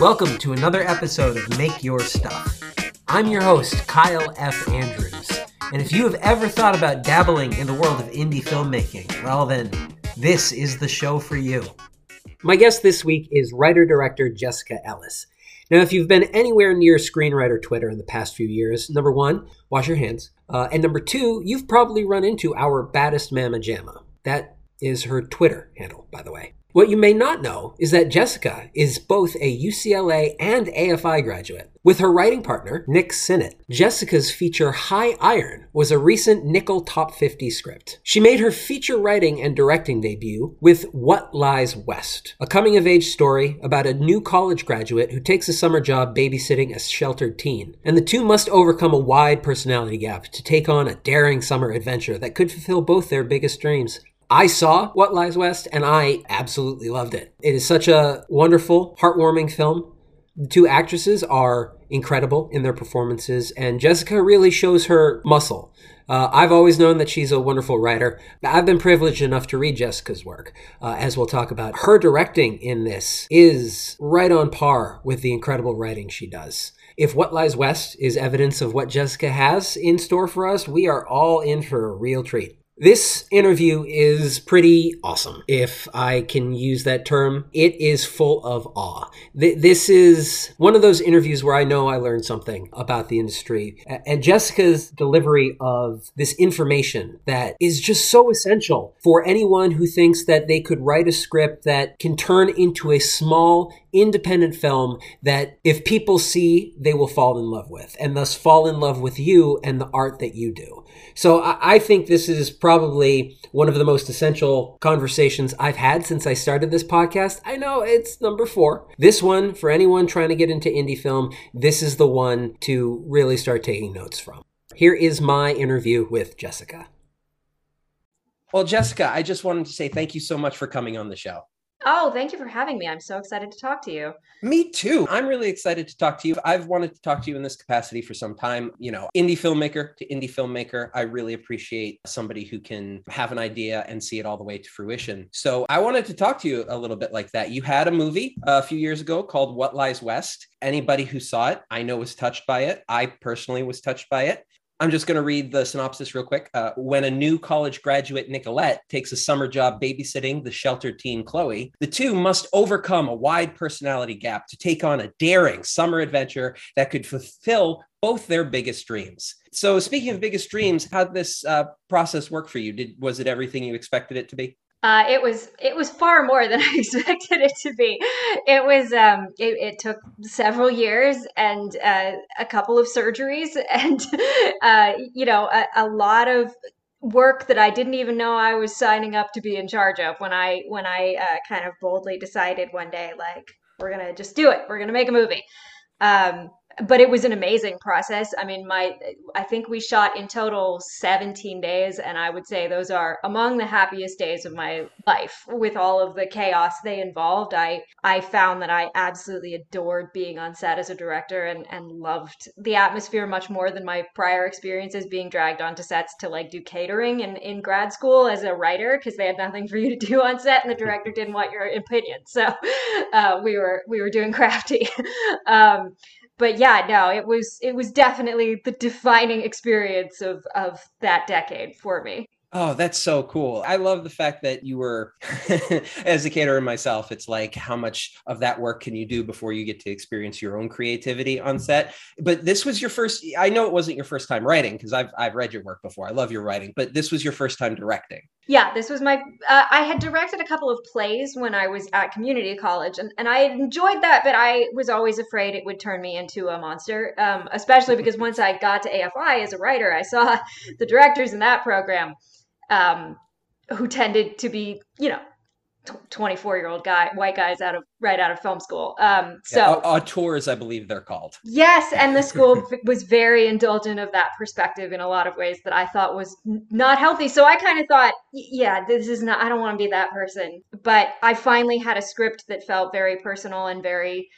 Welcome to another episode of Make Your Stuff. I'm your host, Kyle F. Andrews. And if you have ever thought about dabbling in the world of indie filmmaking, well, then this is the show for you. My guest this week is writer director Jessica Ellis. Now, if you've been anywhere near screenwriter Twitter in the past few years, number one, wash your hands. Uh, and number two, you've probably run into our baddest mama jamma. That is her Twitter handle, by the way. What you may not know is that Jessica is both a UCLA and AFI graduate. With her writing partner, Nick Sinnott, Jessica's feature High Iron was a recent Nicholl Top 50 script. She made her feature writing and directing debut with What Lies West, a coming of age story about a new college graduate who takes a summer job babysitting a sheltered teen. And the two must overcome a wide personality gap to take on a daring summer adventure that could fulfill both their biggest dreams. I saw What Lies West and I absolutely loved it. It is such a wonderful, heartwarming film. The two actresses are incredible in their performances, and Jessica really shows her muscle. Uh, I've always known that she's a wonderful writer. But I've been privileged enough to read Jessica's work, uh, as we'll talk about. Her directing in this is right on par with the incredible writing she does. If What Lies West is evidence of what Jessica has in store for us, we are all in for a real treat. This interview is pretty awesome, if I can use that term. It is full of awe. This is one of those interviews where I know I learned something about the industry. And Jessica's delivery of this information that is just so essential for anyone who thinks that they could write a script that can turn into a small, independent film that if people see, they will fall in love with, and thus fall in love with you and the art that you do. So I, I think this is probably one of the most essential conversations I've had since I started this podcast. I know it's number four. This one, for anyone trying to get into indie film, this is the one to really start taking notes from. Here is my interview with Jessica. Well, Jessica, I just wanted to say thank you so much for coming on the show. Oh, thank you for having me. I'm so excited to talk to you. Me too. I'm really excited to talk to you. I've wanted to talk to you in this capacity for some time. You know, indie filmmaker to indie filmmaker. I really appreciate somebody who can have an idea and see it all the way to fruition. So I wanted to talk to you a little bit like that. You had a movie uh, a few years ago called What Lies West. Anybody who saw it, I know was touched by it. I personally was touched by it. I'm just going to read the synopsis real quick. Uh, when a new college graduate, Nicolette, takes a summer job babysitting the sheltered teen Chloe, the two must overcome a wide personality gap to take on a daring summer adventure that could fulfill both their biggest dreams. So, speaking of biggest dreams, how did this uh, process work for you? Did was it everything you expected it to be? Uh, it was it was far more than I expected it to be. It was um, it, it took several years and uh, a couple of surgeries and uh, you know a, a, lot of work that I didn't even know I was signing up to be in charge of when I when I uh, kind of boldly decided one day like we're gonna just do it. We're gonna make a movie. Um, but it was an amazing process. I mean, my I think we shot in total 17 days and I would say those are among the happiest days of my life with all of the chaos they involved. I I found that I absolutely adored being on set as a director and and loved the atmosphere much more than my prior experiences being dragged onto sets to like do catering in in grad school as a writer because they had nothing for you to do on set and the director didn't want your opinion. So uh, we were we were doing crafty. um, but yeah, no, it was it was definitely the defining experience of of that decade for me. Oh, that's so cool. I love the fact that you were, as a caterer myself, it's like how much of that work can you do before you get to experience your own creativity on set? But this was your first, I know it wasn't your first time writing because I've, I've read your work before. I love your writing, but this was your first time directing. Yeah, this was my, uh, I had directed a couple of plays when I was at community college and, and I enjoyed that, but I was always afraid it would turn me into a monster, um, especially because once I got to AFI as a writer, I saw the directors in that program um, who tended to be, you know, 24 year old guy, white guys out of right out of film school. Um, so yeah, auteurs, I believe they're called. Yes, and the school was very indulgent of that perspective in a lot of ways that I thought was not healthy. So I kind of thought, yeah, this is not. I don't want to be that person. But I finally had a script that felt very personal and very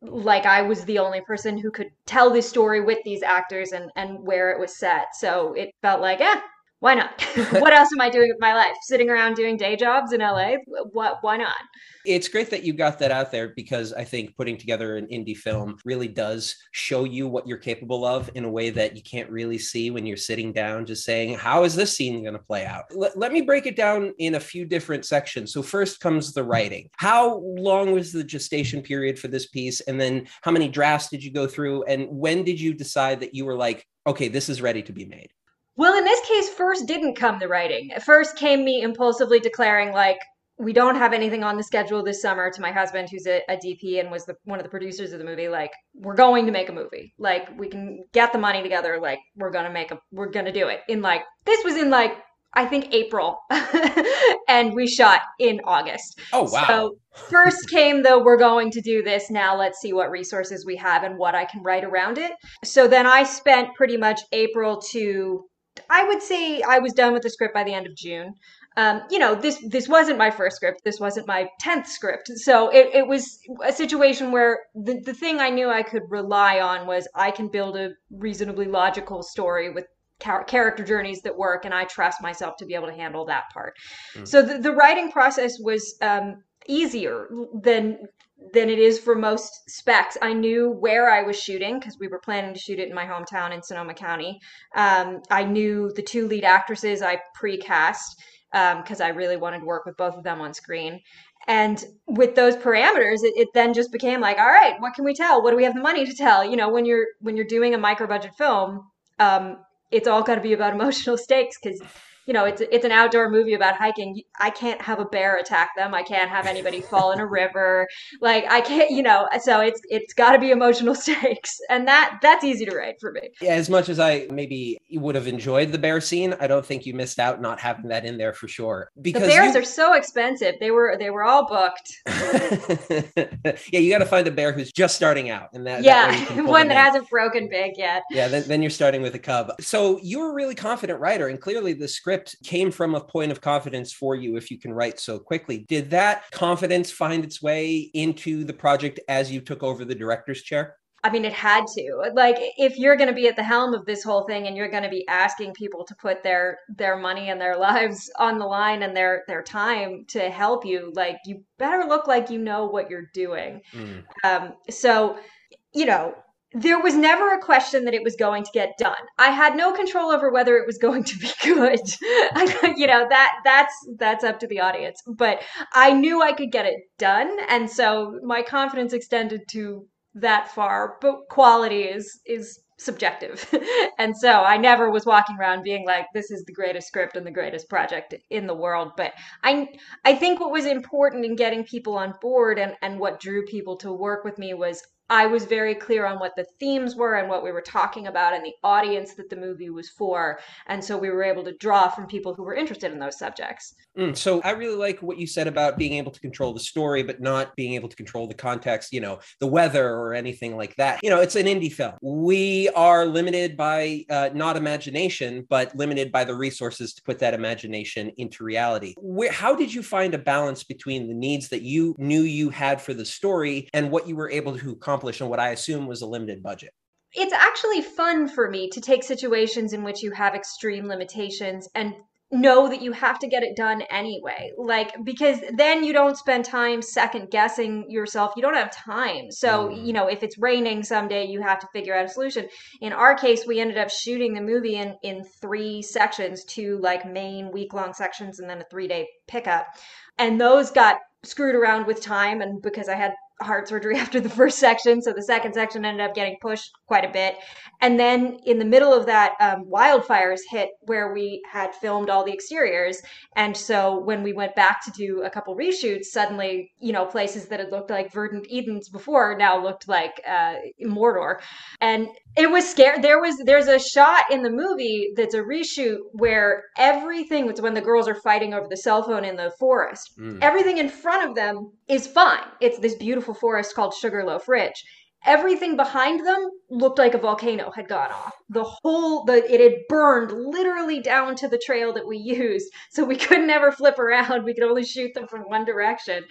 like I was the only person who could tell this story with these actors and and where it was set. So it felt like, eh, why not? what else am I doing with my life? Sitting around doing day jobs in LA? What? Why not? It's great that you got that out there because I think putting together an indie film really does show you what you're capable of in a way that you can't really see when you're sitting down just saying, How is this scene going to play out? L- let me break it down in a few different sections. So, first comes the writing. How long was the gestation period for this piece? And then, how many drafts did you go through? And when did you decide that you were like, Okay, this is ready to be made? Well, in this case, first didn't come the writing. First came me impulsively declaring, like, we don't have anything on the schedule this summer to my husband who's a, a dp and was the, one of the producers of the movie. Like we're going to make a movie. Like we can get the money together. Like we're gonna make a we're gonna do it. In like this was in like i think april. And we shot in august. Oh wow. so first came the we're going to do this. Now let's see what resources we have and what i can write around it. So then i spent pretty much april to I would say I was done with the script by the end of June um, you know, this this wasn't my first script. This wasn't my tenth script. So it, it was a situation where the, the thing I knew I could rely on was I can build a reasonably logical story with char- character journeys that work, and I trust myself to be able to handle that part. Mm. So the, the writing process was um, easier than than it is for most specs. I knew where I was shooting because we were planning to shoot it in my hometown in Sonoma County. Um, I knew the two lead actresses I precast because um, I really wanted to work with both of them on screen. And with those parameters, it, it, then just became like, all right, what can we tell? What do we have the money to tell? You know, when you're when you're doing a micro budget film, um, it's all got to be about emotional stakes because you know, it's it's an outdoor movie about hiking. I can't have a bear attack them. I can't have anybody fall in a river. Like I can't, you know. So it's it's got to be emotional stakes, and that that's easy to write for me. Yeah, as much as I maybe would have enjoyed the bear scene, I don't think you missed out not having that in there for sure. Because the bears you... are so expensive. They were they were all booked. yeah, you got to find a bear who's just starting out, and that yeah, that one that in. hasn't broken big yet. Yeah, then then you're starting with a cub. So you're a really confident writer, and clearly the script script came from a point of confidence for you if you can write so quickly. Did that confidence find its way into the project as you took over the director's chair? I mean, it had to. Like, if you're going to be at the helm of this whole thing and you're going to be asking people to put their their money and their lives on the line and their their time to help you, like, you better look like you know what you're doing. Mm. Um, so, you know, there was never a question that it was going to get done. I had no control over whether it was going to be good. you know, that that's that's up to the audience. But I knew I could get it done, and so my confidence extended to that far. But quality is is subjective. and so I never was walking around being like this is the greatest script and the greatest project in the world, but I I think what was important in getting people on board and and what drew people to work with me was I was very clear on what the themes were and what we were talking about and the audience that the movie was for. And so we were able to draw from people who were interested in those subjects. Mm, so I really like what you said about being able to control the story, but not being able to control the context, you know, the weather or anything like that. You know, it's an indie film. We are limited by uh, not imagination, but limited by the resources to put that imagination into reality. Where, how did you find a balance between the needs that you knew you had for the story and what you were able to accomplish? Accomplish on what I assume was a limited budget. It's actually fun for me to take situations in which you have extreme limitations and know that you have to get it done anyway. Like, because then you don't spend time second guessing yourself. You don't have time. So, mm. you know, if it's raining someday, you have to figure out a solution. In our case, we ended up shooting the movie in, in three sections two like main week long sections and then a three day pickup. And those got screwed around with time. And because I had heart surgery after the first section. So the second section ended up getting pushed quite a bit. And then in the middle of that, um, wildfires hit where we had filmed all the exteriors. And so when we went back to do a couple reshoots, suddenly, you know, places that had looked like verdant Edens before now looked like uh, Mordor. And it was scary. There was there's a shot in the movie that's a reshoot where everything it's when the girls are fighting over the cell phone in the forest. Mm. Everything in front of them is fine. It's this beautiful forest called Sugarloaf Ridge. Everything behind them looked like a volcano had gone off. The whole the it had burned literally down to the trail that we used, so we could never flip around. We could only shoot them from one direction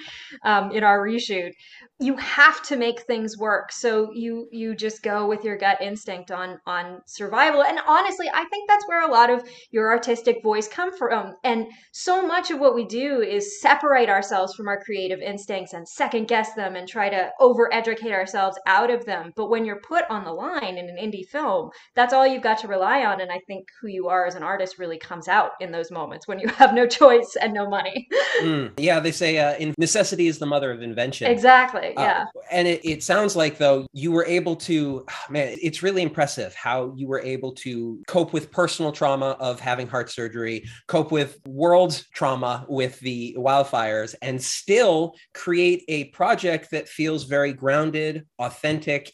um, in our reshoot. You have to make things work, so you you just go with your gut instinct on on survival. And honestly, I think that's where a lot of your artistic voice come from. And so much of what we do is separate ourselves from our creative instincts and second guess them and try to over educate ourselves out of them. But when you're put on the line in an indie film, that's all you've got to rely on. And I think who you are as an artist really comes out in those moments when you have no choice and no money. mm, yeah, they say uh, in necessity is the mother of invention. Exactly. Uh, yeah. Uh, and it, it sounds like though you were able to, man, it's really impressive how you were able to cope with personal trauma of having heart surgery, cope with world trauma with the wildfires, and still create a project that feels very grounded, authentic,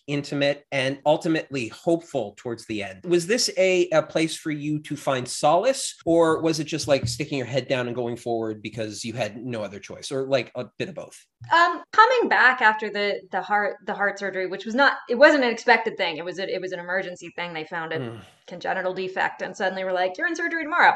intimate, and ultimately hopeful towards the end. Was this a, a place for you to find solace, or was it just like sticking your head down and going forward because you had no other choice, or like a bit of both? Um, coming back after the the heart the heart surgery, which was not it wasn't an expected thing. It was a, it was an emergency thing. They found a mm. congenital defect, and suddenly we're like, "You're in surgery tomorrow."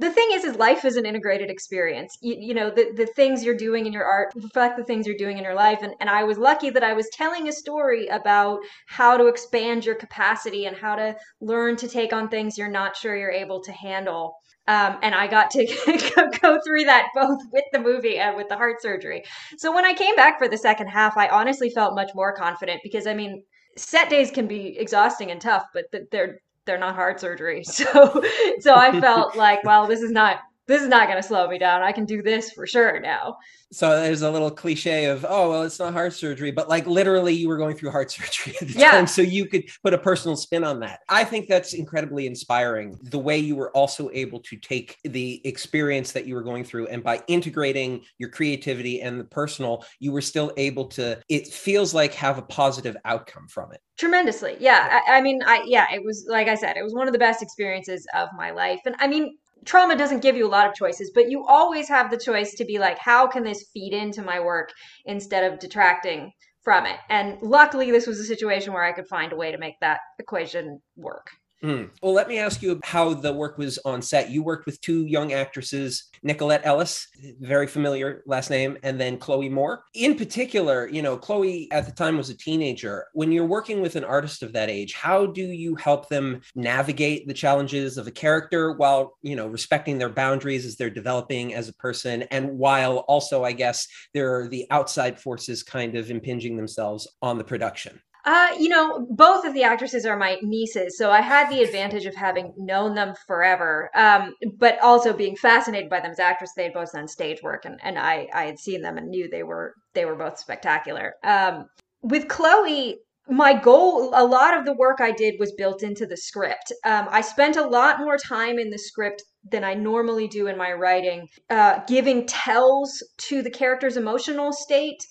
The thing is is life is an integrated experience. You, you, know the, the things you're doing in your art reflect the things you're doing in your life. And, and i was lucky that i was telling a story about how to expand your capacity and how to learn to take on things you're not sure you're able to handle. Um, and i got to go through that both with the movie and with the heart surgery. So when i came back for the second half i honestly felt much more confident because i mean set days can be exhausting and tough but they're they're not heart surgery. So so I felt like, well, this is not this is not going to slow me down. I can do this for sure now. So there's a little cliche of, oh, well, it's not heart surgery, but like literally you were going through heart surgery at the yeah. time. So you could put a personal spin on that. I think that's incredibly inspiring. The way you were also able to take the experience that you were going through and by integrating your creativity and the personal, you were still able to, it feels like have a positive outcome from it. Tremendously. Yeah. I, I mean, I, yeah, it was, like I said, it was one of the best experiences of my life. And I mean, trauma doesn't give you a lot of choices, but you always have the choice to be like, how can this feed into my work instead of detracting from it? And luckily, this was a situation where I could find a way to make that equation work. Mm. Well, let me ask you how the work was on set. You worked with two young actresses, Nicolette Ellis, very familiar last name, and then Chloe Moore. In particular, you know, Chloe at the time was a teenager. When you're working with an artist of that age, how do you help them navigate the challenges of a character while, you know, respecting their boundaries as they're developing as a person and while also, I guess, there are the outside forces kind of impinging themselves on the production? Uh, you know, both of the actresses are my nieces, so I had the advantage of having known them forever, um, but also being fascinated by them as actresses. They had both done stage work, and, and I, I had seen them and knew they were they were both spectacular. Um, with Chloe, my goal, a lot of the work I did was built into the script. Um, I spent a lot more time in the script than I normally do in my writing, uh, giving tells to the character's emotional state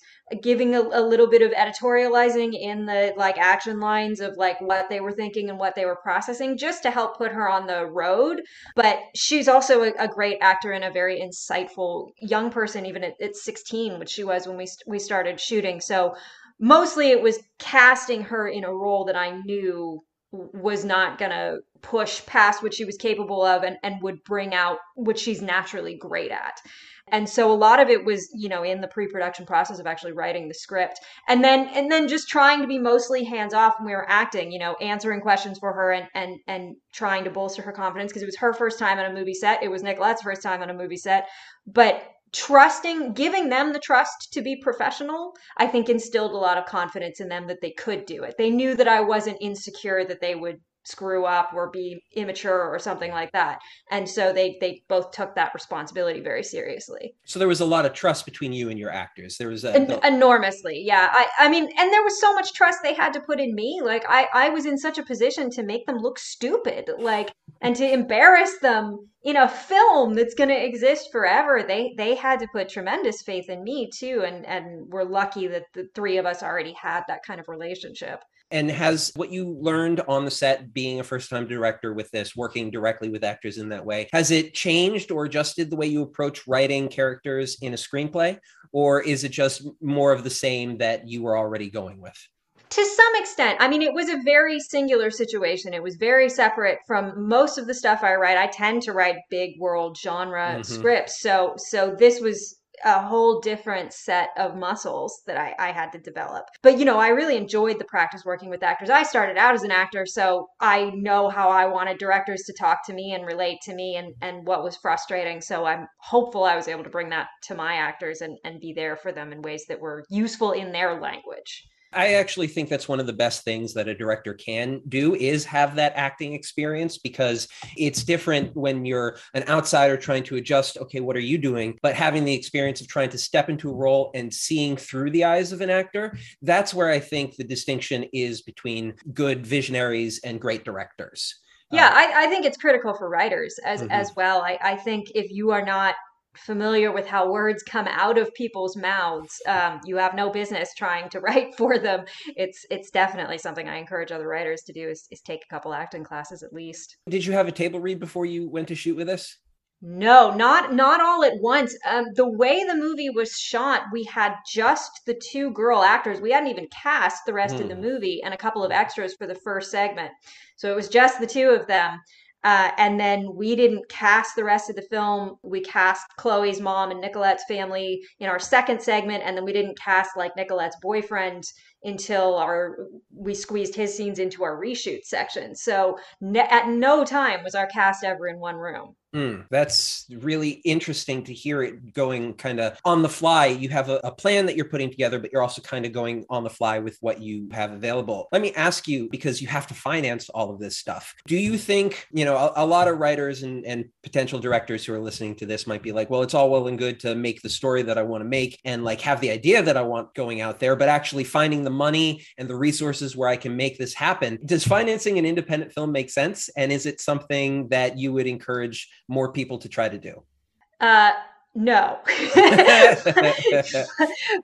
giving a, a, little bit of editorializing in the like action lines of like what they were thinking and what they were processing just to help put her on the road. But she's also a, a great actor and a very insightful young person even at, at 16 which she was when we we started shooting. So mostly it was casting her in a role that i knew was not going to push past what she was capable of and, and would bring out what she's naturally great at and so a lot of it was you know in the pre-production process of actually writing the script. And then and then just trying to be mostly hands off when we were acting you know answering questions for her and and and trying to bolster her confidence because it was her first time on a movie set. It was nicolette's first time on a movie set. But trusting giving them the trust to be professional i think instilled a lot of confidence in them that they could do it. They knew that i wasn't insecure that they would screw up or be immature or something like that. And so they they both took that responsibility very seriously. So there was a lot of trust between you and your actors. There was a, en- enormously yeah. I i mean and there was so much trust they had to put in me. Like i i was in such a position to make them look stupid like and to embarrass them in a film that's going to exist forever. They they had to put tremendous faith in me too and and we're lucky that the three of us already had that kind of relationship and has what you learned on the set being a first time director with this working directly with actors in that way has it changed or adjusted the way you approach writing characters in a screenplay or is it just more of the same that you were already going with To some extent. I mean, it was a very singular situation. It was very separate from most of the stuff I write. I tend to write big world genre Mhm. scripts. So so this was a whole different set of muscles that I, I had to develop. But you know, I really enjoyed the practice working with actors. I started out as an actor, so I know how I wanted directors to talk to me and relate to me and, and what was frustrating. So I'm hopeful I was able to bring that to my actors and, and be there for them in ways that were useful in their language. I actually think that's one of the best things that a director can do is have that acting experience because it's different when you're an outsider trying to adjust, okay, what are you doing? But having the experience of trying to step into a role and seeing through the eyes of an actor, that's where I think the distinction is between good visionaries and great directors. Yeah, Uh, I, I think it's critical for writers as Mhm. as well. I, I think if you are not familiar with how words come out of people's mouths, um, you have no business trying to write for them. It's it's definitely something I encourage other writers to do is, is take a couple acting classes at least. did you have a table read before you went to shoot with us? No, not not all at once. Um, the way the movie was shot, we had just the two girl actors. We hadn't even cast the rest of the Hmm. movie and a couple of extras for the first segment. So it was just the two of them. Uh, and then we didn't cast the rest of the film. We cast Chloe's mom and Nicolette's family in our second segment, and then we didn't cast like Nicolette's boyfriend until our we squeezed his scenes into our reshoot section. So ne- at no time was our cast ever in one room. Mm, that's really interesting to hear it going kind of on the fly. You have a, a plan that you're putting together, but you're also kind of going on the fly with what you have available. Let me ask you, because you have to finance all of this stuff. Do you think, you know, a, a lot of writers and, and potential directors who are listening to this might be like, well, it's all well and good to make the story that I want to make and like have the idea that I want going out there, but actually finding the money and the resources where I can make this happen. Does financing an independent film make sense? And is it something that you would encourage more people to try to do? Uh, no.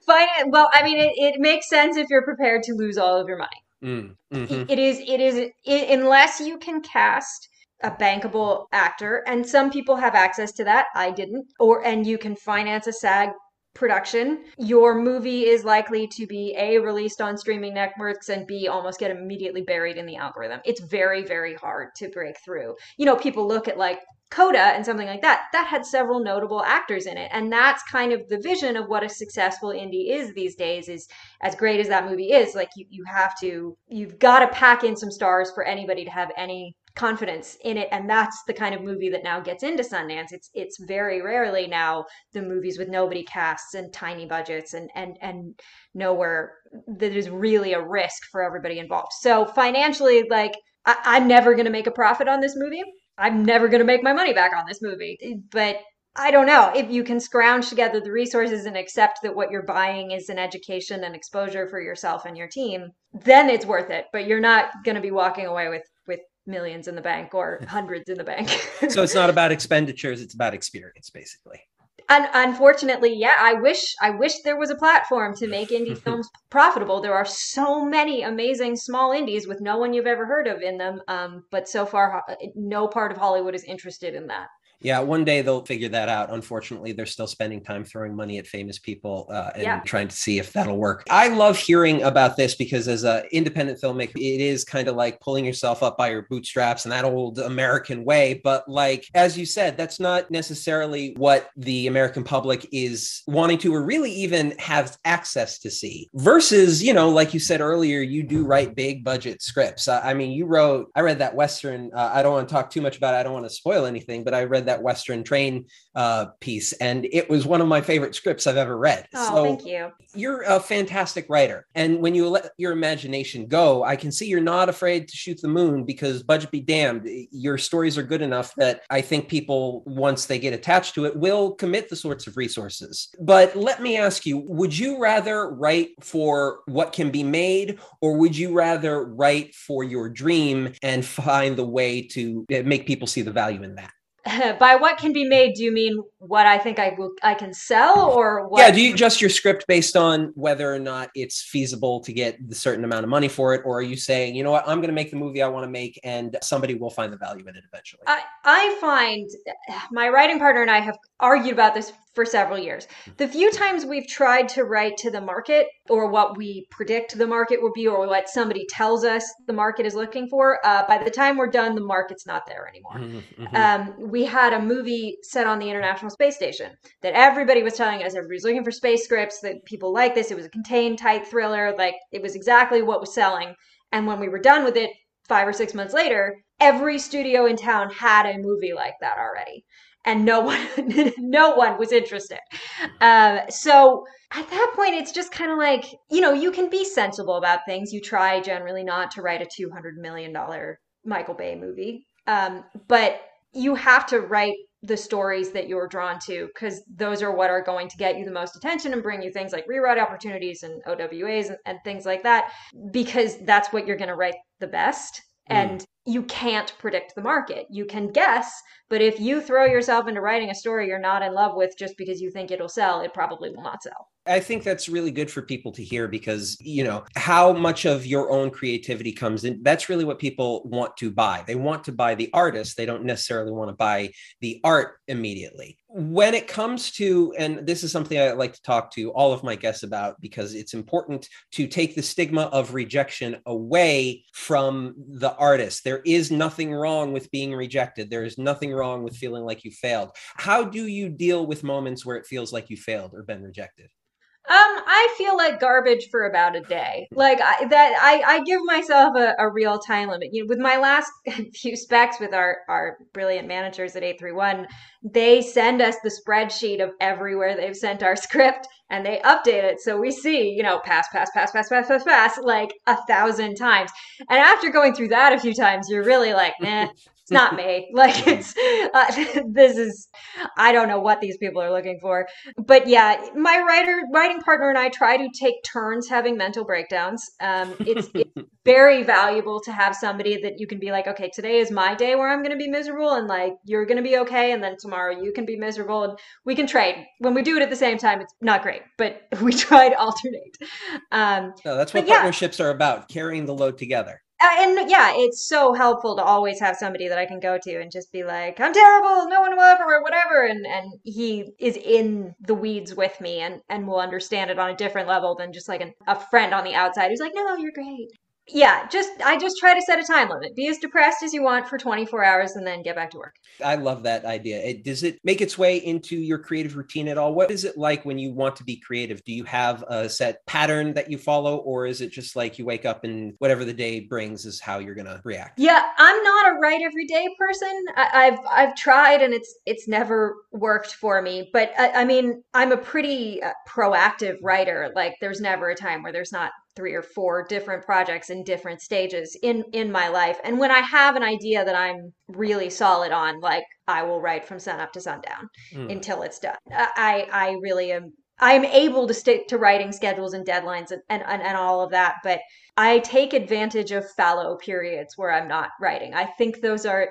Fine. Well, I mean, it, it makes sense if you're prepared to lose all of your money. Mm, mhm. It is. It is. It, unless you can cast a bankable actor, and some people have access to that. I didn't. Or and you can finance a SAG production. Your movie is likely to be a released on streaming networks and b almost get immediately buried in the algorithm. It's very very hard to break through. You know, people look at like Coda and something like that, that had several notable actors in it. And that's kind of the vision of what a successful indie is these days is as great as that movie is, like you, you have to, you've got to pack in some stars for anybody to have any confidence in it. And that's the kind of movie that now gets into Sundance. It's, it's very rarely now the movies with nobody casts and tiny budgets and, and, and nowhere that is really a risk for everybody involved. So financially, like, I, I'm never going to make a profit on this movie. I'm never going to make my money back on this movie. But I don't know if you can scrounge together the resources and accept that what you're buying is an education and exposure for yourself and your team, then it's worth it. But you're not going to be walking away with with millions in the bank or hundreds in the bank. so it's not about expenditures; it's about experience, basically. Un- unfortunately, yeah, I wish I wish there was a platform to make indie films profitable. There are so many amazing small indies with no one you've ever heard of in them, um, but so far, no part of Hollywood is interested in that. Yeah, one day they'll figure that out. Unfortunately, they're still spending time throwing money at famous people uh, and Yeah. trying to see if that'll work. I love hearing about this because, as an independent filmmaker, it is kind of like pulling yourself up by your bootstraps in that old American way. But, like, as you said, that's not necessarily what the American public is wanting to or really even have access to see. Versus, you know, like you said earlier, you do write big budget scripts. Uh, I mean, you wrote, I read that Western, uh, I don't want to talk too much about it, I don't want to spoil anything, but I read that Western train uh, piece and it was one of my favorite scripts I've ever read. Oh, so thank you. you're a fantastic writer. And when you let your imagination go, I can see you're not afraid to shoot the moon because budget be damned. Your stories are good enough that I think people, once they get attached to it, will commit the sorts of resources. But let me ask you, would you rather write for what can be made or would you rather write for your dream and find the way to uh, make people see the value in that? By what can be made, do you mean what I think I will I can sell, or what? Yeah, do you adjust your script based on whether or not it's feasible to get the certain amount of money for it, or are you saying, you know what, I'm going to make the movie I want to make, and somebody will find the value in it eventually? I, I find my writing partner and I have argued about this for several years. The few times we've tried to write to the market or what we predict the market will be or what somebody tells us the market is looking for, uh, by the time we're done, the market's not there anymore. Mm-hmm, mm-hmm. Um, we had a movie set on the International Space Station that everybody was telling us everybody's looking for space scripts, that people like this. It was a contained, tight thriller. Like it was exactly what was selling. And when we were done with it, five or six months later, every studio in town had a movie like that already and no one no one was interested. Uh, so at that point it's just kind of like you know you can be sensible about things. You try generally not to write a 200 million dollar michael bay movie. Um, but you have to write the stories that you're drawn to because those are what are going to get you the most attention and bring you things like rewrite opportunities and OWAs and, and things like that because that's what you're going to write the best mm. and you can't predict the market. You can guess, but if you throw yourself into writing a story you're not in love with just because you think it'll sell, it probably will not sell. I think that's really good for people to hear because, you know, how much of your own creativity comes in. That's really what people want to buy. They want to buy the artist. They don't necessarily want to buy the art immediately. When it comes to, and this is something I like to talk to all of my guests about because it's important to take the stigma of rejection away from the artist. There is nothing wrong with being rejected, there is nothing wrong with feeling like you failed. How do you deal with moments where it feels like you failed or been rejected? Um, I feel like garbage for about a day. Like I, that, I, I give myself a, a real time limit. You know, with my last few specs with our our brilliant managers at eight three one, they send us the spreadsheet of everywhere they've sent our script, and they update it so we see, you know, pass, pass, pass, pass, pass, pass, pass, like a thousand times. And after going through that a few times, you're really like, nah, it's not me. Like it's uh, this is I don't know what these people are looking for. But yeah, my writer writing partner and I try to take turns having mental breakdowns. Um, it's, it's very valuable to have somebody that you can be like, okay, today is my day where I'm going to be miserable, and like you're going to be okay, and then tomorrow you can be miserable, and we can trade. When we do it at the same time, it's not great, but we try to alternate. Um, no, that's what partnerships yeah. are about: carrying the load together. Uh, and yeah, it's so helpful to always have somebody that I can go to and just be like, "I'm terrible. No one will ever," or whatever, and and he is in the weeds with me and and will understand it on a different level than just like an, a friend on the outside who's like, "No, you're great." Yeah just i just try to set a time limit. Be as depressed as you want for 24 hours and then get back to work. I love that idea. It, does it make its way into your creative routine at all? What is it like when you want to be creative? Do you have a set pattern that you follow or is it just like you wake up and whatever the day brings is how you're gonna react? Yeah i'm not a write every day person. I, have i've tried and it's it's never worked for me but I, I mean i'm a pretty uh, proactive writer. Like there's never a time where there's not three or four different projects in different stages in in my life. And when i have an idea that i'm really solid on like i will write from sun up to sundown mm. until it's done. I i really am i'm able to stick to writing schedules and deadlines and, and, and all of that but i take advantage of fallow periods where i'm not writing. I think those are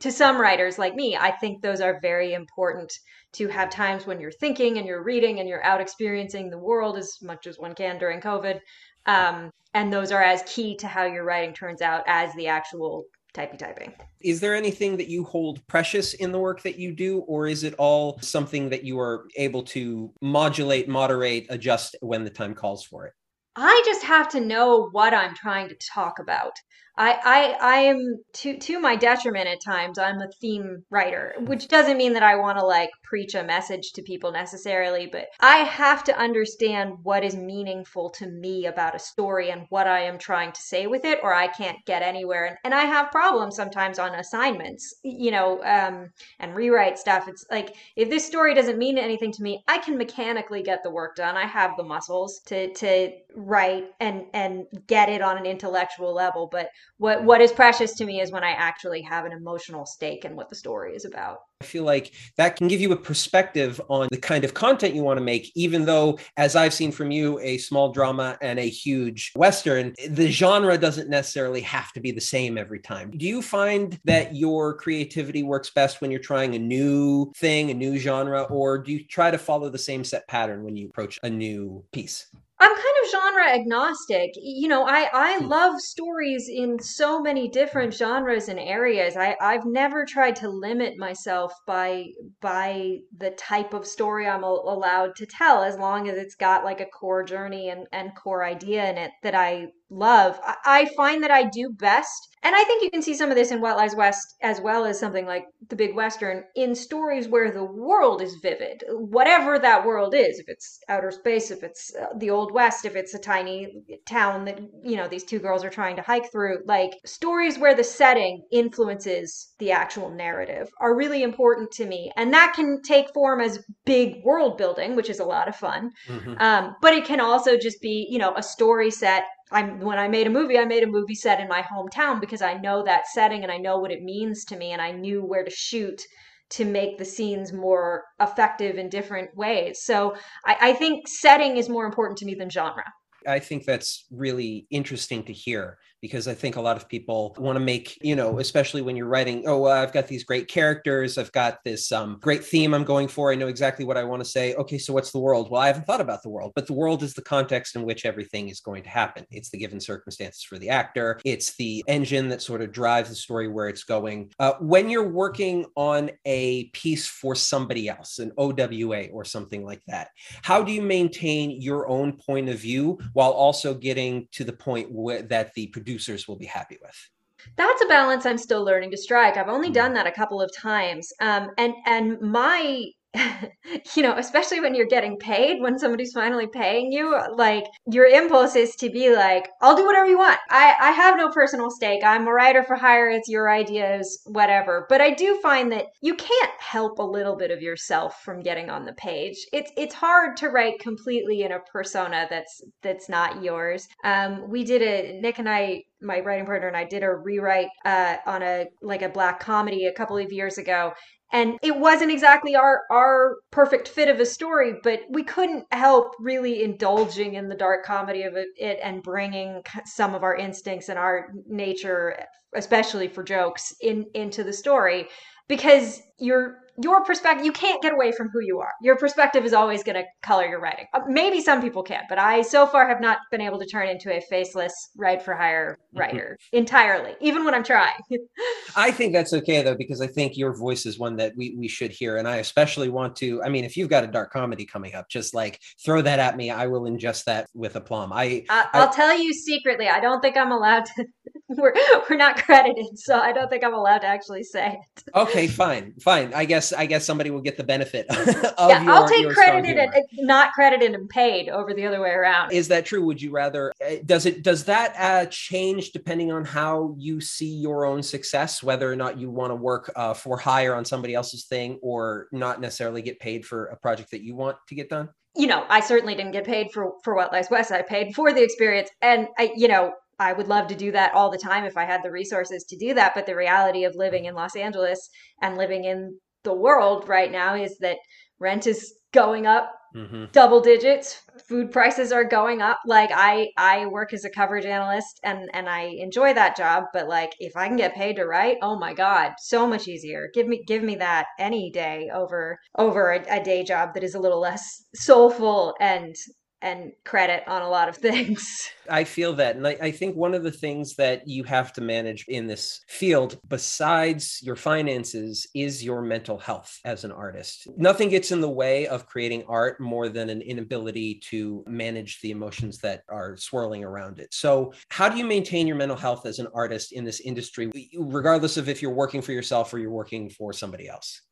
to some writers like me i think those are very important to have times when you're thinking and you're reading and you're out experiencing the world as much as one can during covid um, and those are as key to how your writing turns out as the actual typey typing. Is there anything that you hold precious in the work that you do, or is it all something that you are able to modulate, moderate, adjust when the time calls for it? I just have to know what I'm trying to talk about. I, I I am to to my detriment at times. I'm a theme writer, which doesn't mean that I want to like preach a message to people necessarily, but I have to understand what is meaningful to me about a story and what I am trying to say with it, or I can't get anywhere. And, and I have problems sometimes on assignments, you know, um, and rewrite stuff. It's like if this story doesn't mean anything to me, I can mechanically get the work done. I have the muscles to to write and and get it on an intellectual level, but what what is precious to me is when I actually have an emotional stake in what the story is about. I feel like that can give you a perspective on the kind of content you want to make, even though, as I've seen from you, a small drama and a huge Western, the genre doesn't necessarily have to be the same every time. Do you find that your creativity works best when you're trying a new thing, a new genre, or do you try to follow the same set pattern when you approach a new piece? I'm kind of genre agnostic. You know, I I Hmm. love stories in so many different genres and areas. I I've never tried to limit myself by by the type of story I'm al- allowed to tell as long as it's got like a core journey and and core idea in it that I love. I, I find that I do best, and I think you can see some of this in What Lies West as well as something like The Big Western in stories where the world is vivid, whatever that world is. If it's outer space, if it's uh, the Old West, if it's a tiny town that, you know, these two girls are trying to hike through, like stories where the setting influences the actual narrative are really important to me. And that can take form as big world building, which is a lot of fun. Mhm. Um, but it can also just be, you know, a story set. I'm when I made a movie, I made a movie set in my hometown because I know that setting and I know what it means to me and I knew where to shoot to make the scenes more effective in different ways. So I, I think setting is more important to me than genre. I think that's really interesting to hear because I think a lot of people want to make, you know, especially when you're writing, oh, well, I've got these great characters, I've got this um, great theme I'm going for, I know exactly what I want to say. Okay, so what's the world? Well, I haven't thought about the world, but the world is the context in which everything is going to happen. It's the given circumstances for the actor, it's the engine that sort of drives the story where it's going. Uh, when you're working on a piece for somebody else, an OWA or something like that, how do you maintain your own point of view while also getting to the point where, that the producers will be happy with? That's a balance I'm still learning to strike. I've only Mm. done that a couple of times. Um, and and my you know, especially when you're getting paid, when somebody's finally paying you, like your impulse is to be like, I'll do whatever you want. I, I have no personal stake. I'm a writer for hire. It's your ideas, whatever. But I do find that you can't help a little bit of yourself from getting on the page. It's it's hard to write completely in a persona that's that's not yours. Um, we did a Nick and I my writing partner and I did a rewrite uh, on a like a black comedy a couple of years ago, and it wasn't exactly our our perfect fit of a story but we couldn't help really indulging in the dark comedy of it, and bringing some of our instincts and our nature especially for jokes in into the story. Because your your perspective you can't get away from who you are your perspective is always going to color your writing Uh, maybe some people can but i so far have not been able to turn into a faceless write for hire writer entirely even when i'm trying I think that's okay though, because I think your voice is one that we we should hear, and I especially want to. I mean, if you've got a dark comedy coming up, just like throw that at me. I will ingest that with aplomb. I I, I'll tell you secretly. I don't think I'm allowed to. We're we're not credited, so I don't think I'm allowed to actually say it. okay, fine, fine. I guess I guess somebody will get the benefit of yeah, your. I'll take credited and not credited and paid over the other way around. Is that true? Would you rather? uh, Does it? Does that uh, change depending on how you see your own success? Whether or not you want to work uh, for hire on somebody else's thing, or not necessarily get paid for a project that you want to get done? you know, I certainly didn't get paid for for What Lies West. I paid for the experience, and I, you know, I would love to do that all the time if I had the resources to do that. But the reality of living in Los Angeles and living in the world right now is that rent is going up Mm-hmm. double digits. Food prices are going up. Like i i work as a coverage analyst and and i enjoy that job but like if i can get paid to write oh my god so much easier. Give me give me that any day over over a, a day job that is a little less soulful and and credit on a lot of things I feel that. And I, I think one of the things that you have to manage in this field, besides your finances, is your mental health as an artist. Nothing gets in the way of creating art more than an inability to manage the emotions that are swirling around it. So, how do you maintain your mental health as an artist in this industry, regardless of if you're working for yourself or you're working for somebody else?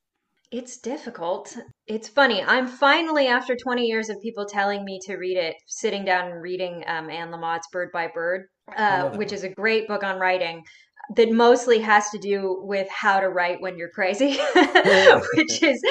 It's difficult. It's funny. I'm finally, after 20 years of people telling me to read it, sitting down and reading um, Anne Lamott's Bird by Bird, uh, which is a great book on writing that mostly has to do with how to write when you're crazy, which is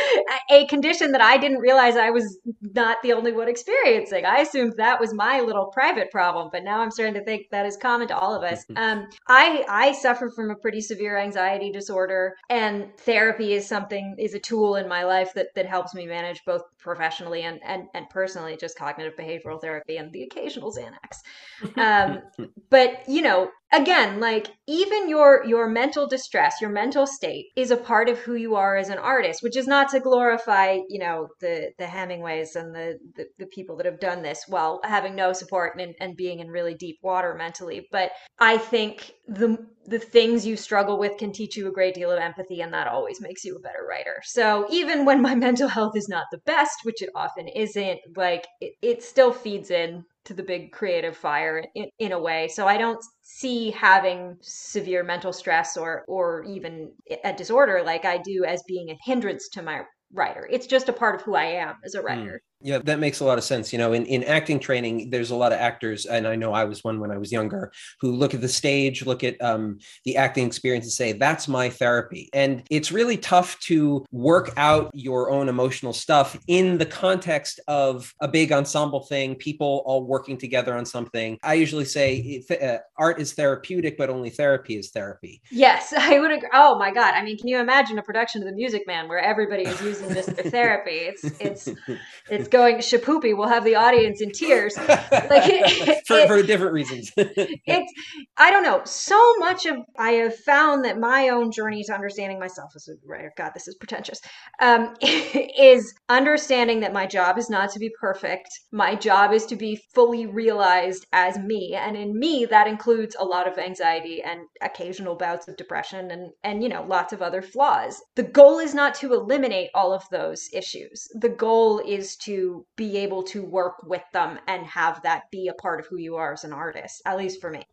a condition that I didn't realize I was not the only one experiencing. I assumed that was my little private problem, but now I'm starting to think that is common to all of us. Um, I I suffer from a pretty severe anxiety disorder, and therapy is something is a tool in my life that that helps me manage both professionally and and and personally. Just cognitive behavioral therapy and the occasional Xanax. Um, but you know again like even your your mental distress your mental state is a part of who you are as an artist which is not to glorify you know the the hemingways and the the, the people that have done this while having no support and, and being in really deep water mentally but i think the the things you struggle with can teach you a great deal of empathy and that always makes you a better writer so even when my mental health is not the best which it often isn't like it, it still feeds in to the big creative fire in, in a way. So I don't see having severe mental stress or or even a disorder like I do as being a hindrance to my writer. It's just a part of who I am as a hmm. writer. Mm. Yeah, that makes a lot of sense. You know, in, in acting training, there's a lot of actors, and I know I was one when I was younger, who look at the stage, look at um, the acting experience, and say, that's my therapy. And it's really tough to work out your own emotional stuff in the context of a big ensemble thing, people all working together on something. I usually say uh, art is therapeutic, but only therapy is therapy. Yes, I would agree. Oh my God. I mean, can you imagine a production of The Music Man where everybody is using this for therapy? It's, it's, it's going shapoopy will have the audience in tears. Like it, for, it, for different reasons. it's i don't know. So much of i have found that my own journey to understanding myself is a writer god this is pretentious um, is understanding that my job is not to be perfect. My job is to be fully realized as me. And in me that includes a lot of anxiety and occasional bouts of depression and and you know lots of other flaws. The goal is not to eliminate all of those issues. The goal is to be able to work with them and have that be a part of who you are as an artist, at least for me.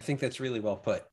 I think that's really well put.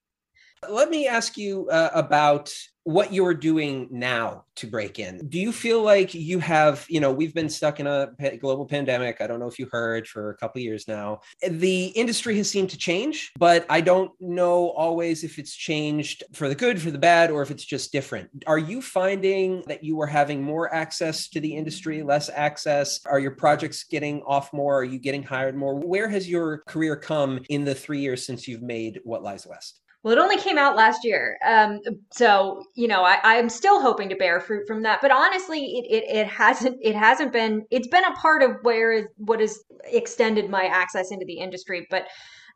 Let me ask you uh, about what you're doing now to break in. Do you feel like you have, you know, we've been stuck in a global pandemic. I don't know if you heard for a couple years now. The industry has seemed to change, but I don't know always if it's changed for the good, for the bad, or if it's just different. Are you finding that you are having more access to the industry, less access? Are your projects getting off more? Are you getting hired more? Where has your career come in the three years since you've made What Lies West? Well, it only came out last year, um, so you know I, am still hoping to bear fruit from that. But honestly, it, it, it hasn't it hasn't been. It's been a part of where what has extended my access into the industry, but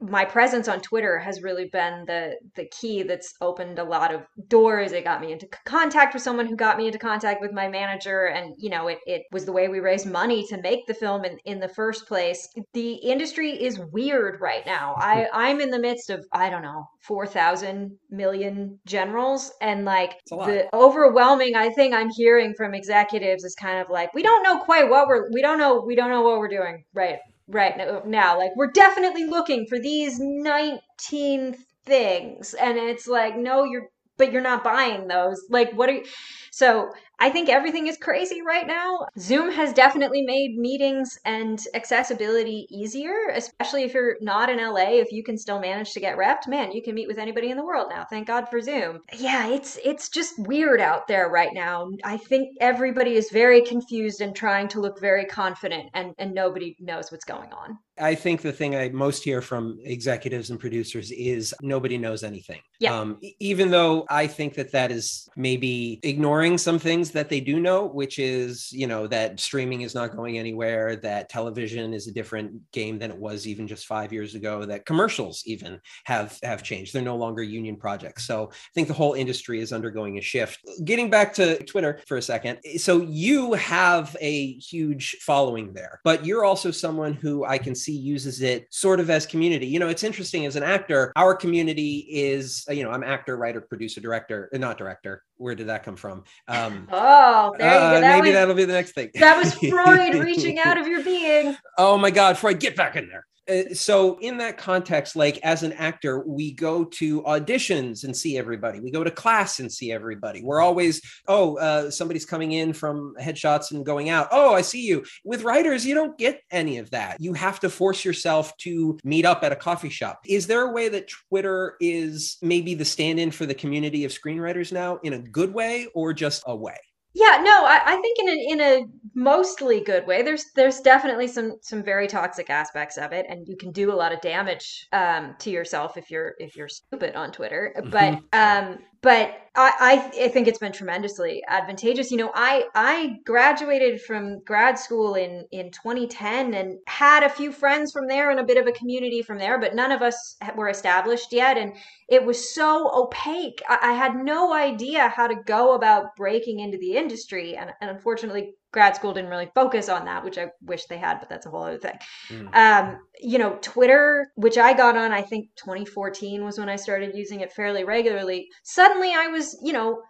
my presence on Twitter has really been the the key that's opened a lot of doors. It got me into contact with someone who got me into contact with my manager, and you know, it it was the way we raised money to make the film in in the first place. The industry is weird right now. I I'm in the midst of I don't know four thousand million generals, and like the overwhelming I think I'm hearing from executives is kind of like we don't know quite what we're we don't know we don't know what we're doing right right now. Like we're definitely looking for these 19 things. And it's like, no, you're but you're not buying those. Like what are you so I think everything is crazy right now. Zoom has definitely made meetings and accessibility easier, especially if you're not in LA. If you can still manage to get repped, man, you can meet with anybody in the world now. Thank God for Zoom. Yeah, it's it's just weird out there right now. I think everybody is very confused and trying to look very confident, and and nobody knows what's going on. I think the thing I most hear from executives and producers is nobody knows anything. Yeah. Um, even though I think that that is maybe ignoring some things that they do know, which is, you know, that streaming is not going anywhere, that television is a different game than it was even just five years ago, that commercials even have have changed. They're no longer union projects. So I think the whole industry is undergoing a shift. Getting back to Twitter for a second. So you have a huge following there, but you're also someone who I can see uses it sort of as community. You know, it's interesting as an actor, our community is, you know, I'm actor, writer, producer, director, uh, not director. Where did that come from? Um, oh, there you go. Uh, that maybe was, that'll be the next thing. That was Freud reaching out of your being. Oh my God, Freud, get back in there. Uh, so in that context like as an actor we go to auditions and see everybody. We go to class and see everybody. We're always oh uh, somebody's coming in from headshots and going out. Oh i see you. With writers you don't get any of that. You have to force yourself to meet up at a coffee shop. Is there a way that twitter is maybe the stand-in for the community of screenwriters now in a good way or just a way yeah, no, I, I think in a in a mostly good way. There's there's definitely some some very toxic aspects of it, and you can do a lot of damage um, to yourself if you're if you're stupid on Twitter. But um, but I, I think it's been tremendously advantageous. You know, I I graduated from grad school in in 2010 and had a few friends from there and a bit of a community from there, but none of us were established yet, and it was so opaque. I, I had no idea how to go about breaking into the industry, and, and unfortunately, grad school didn't really focus on that, which I wish they had, but that's a whole other thing. Mm. Um, you know, Twitter, which I got on, I think 2014 was when I started using it fairly regularly. Suddenly I was, you know,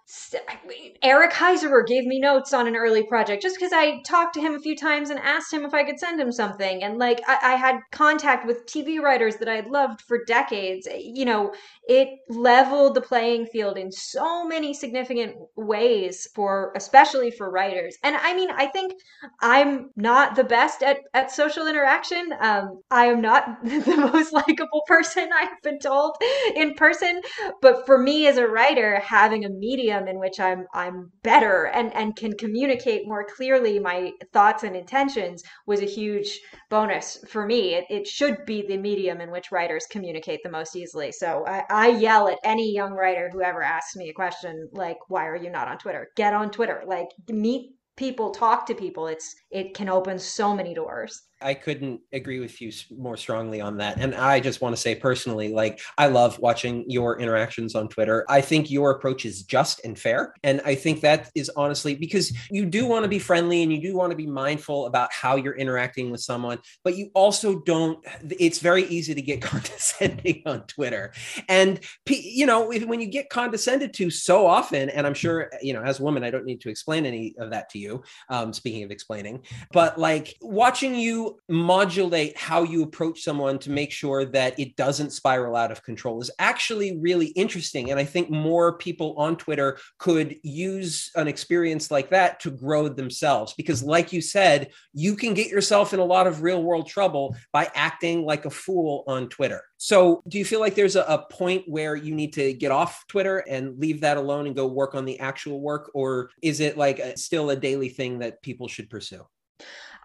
Eric Heisserer gave me notes on an early project just because I talked to him a few times and asked him if I could send him something. And like I, I had contact with TV writers that I had loved for decades. You know, it leveled the playing field in so many significant ways for, especially for writers. And I mean, I think I'm not the best at, at social interaction. Um, I am not the most likable person, I've been told in person. But for me as a writer, having a medium in which I'm I'm better and, and can communicate more clearly my thoughts and intentions was a huge bonus for me. It, it should be the medium in which writers communicate the most easily. So I, I yell at any young writer who ever asks me a question like, why are you not on Twitter? Get on Twitter. Like meet people talk to people it's it can open so many doors I couldn't agree with you more strongly on that. And I just want to say personally, like, I love watching your interactions on Twitter. I think your approach is just and fair. And I think that is honestly because you do want to be friendly and you do want to be mindful about how you're interacting with someone, but you also don't, it's very easy to get condescending on Twitter. And, you know, when you get condescended to so often, and I'm sure, you know, as a woman, I don't need to explain any of that to you, um, speaking of explaining, but like watching you modulate how you approach someone to make sure that it doesn't spiral out of control is actually really interesting. And I think more people on Twitter could use an experience like that to grow themselves. Because, like you said, you can get yourself in a lot of real world trouble by acting like a fool on Twitter. So, do you feel like there's a, a, point where you need to get off Twitter and leave that alone and go work on the actual work? Or is it like a, still a daily thing that people should pursue?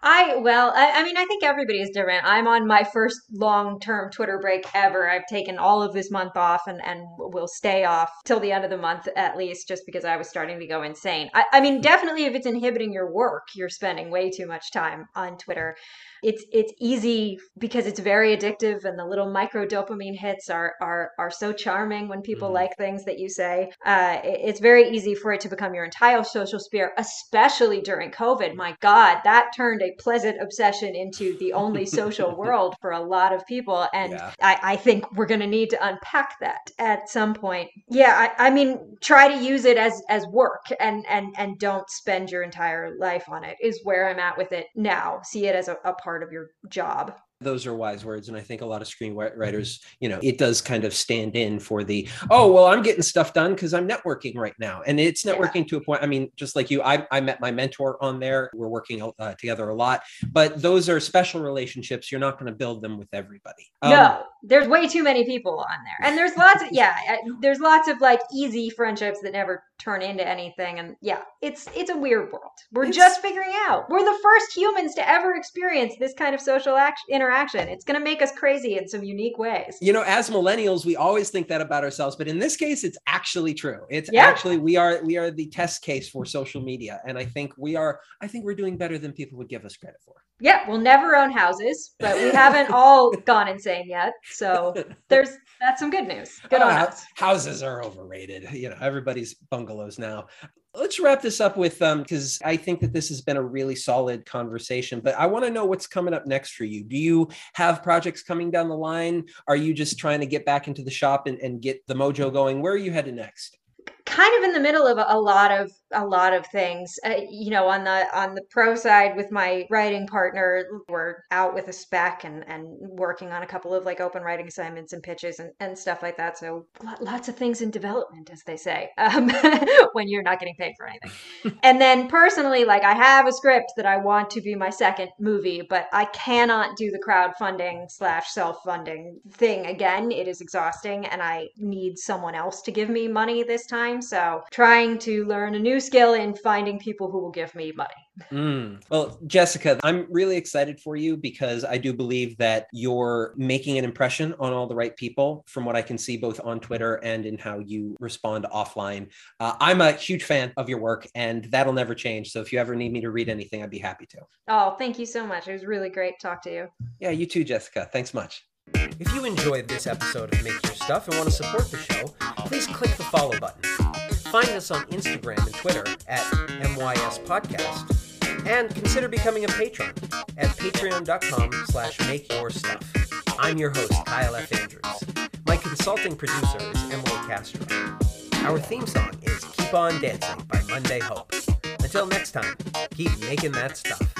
I well, I, I, mean, I think everybody is different. I'm on my first long-term Twitter break ever. I've taken all of this month off, and and will stay off till the end of the month at least, just because I was starting to go insane. I, I mean, definitely, if it's inhibiting your work, you're spending way too much time on Twitter it's it's easy because it's very addictive and the little micro dopamine hits are are are so charming when people mm-hmm. like things that you say uh, it, it's very easy for it to become your entire social sphere especially during covid my god that turned a pleasant obsession into the only social world for a lot of people. And yeah. I, I think we're going to need to unpack that at some point. Yeah I, I mean try to use it as as work and and and don't spend your entire life on it is where i'm at with it now. See it as a, a part part of your job those are wise words and i think a lot of screenwriters you know it does kind of stand in for the oh well i'm getting stuff done because i'm networking right now and it's networking to a point i mean just like you I, I met my mentor on there we're working uh, together a lot but those are special relationships you're not going to build them with everybody. Um, no there's way too many people on there and there's lots of yeah there's lots of like easy friendships that never turn into anything and yeah it's it's a weird world. We're it's, just figuring out. We're the first humans to ever experience this kind of social action interaction it's going to make us crazy in some unique ways. You know as millennials we always think that about ourselves but in this case it's actually true. It's yeah. actually we are we are the test case for social media and i think we are i think we're doing better than people would give us credit for. Yeah we'll never own houses but we haven't all gone insane yet so there's that's some good news. Good uh, on us. houses are overrated. You know everybody's bungalows now. Let's wrap this up with um because I think that this has been a really solid conversation. But I want to know what's coming up next for you. Do you have projects coming down the line? Are you just trying to get back into the shop and, and get the mojo going? Where are you headed next? kind of in the middle of a, a lot of a lot of things. Uh, you know, on the on the pro side with my writing partner, we're out with a spec and and working on a couple of like open writing assignments and pitches and, and stuff like that. So lots of things in development, as they say, um, when you're not getting paid for anything. and then personally, like I have a script that I want to be my second movie, but I cannot do the crowdfunding slash self funding thing again. It is exhausting, and I need someone else to give me money this time. So trying to learn a new skill in finding people who will give me money. Mm. Well, Jessica, I'm really excited for you because I do believe that you're making an impression on all the right people from what I can see both on Twitter and in how you respond offline. Uh, I'm a huge fan of your work and that'll never change. So if you ever need me to read anything, I'd be happy to. Oh, thank you so much. It was really great to talk to you. Yeah, you too, Jessica. Thanks much. If you enjoyed this episode of Make Your Stuff and want to support the show, please click the follow button. Find us on Instagram and Twitter at MYS Podcast. And consider becoming a patron at patreon.com slash makeyourstuff. I'm your host, Kyle F. Andrews. My consulting producer is Emily Castro. Our theme song is Keep On Dancing by Monday Hope. Until next time, keep making that stuff.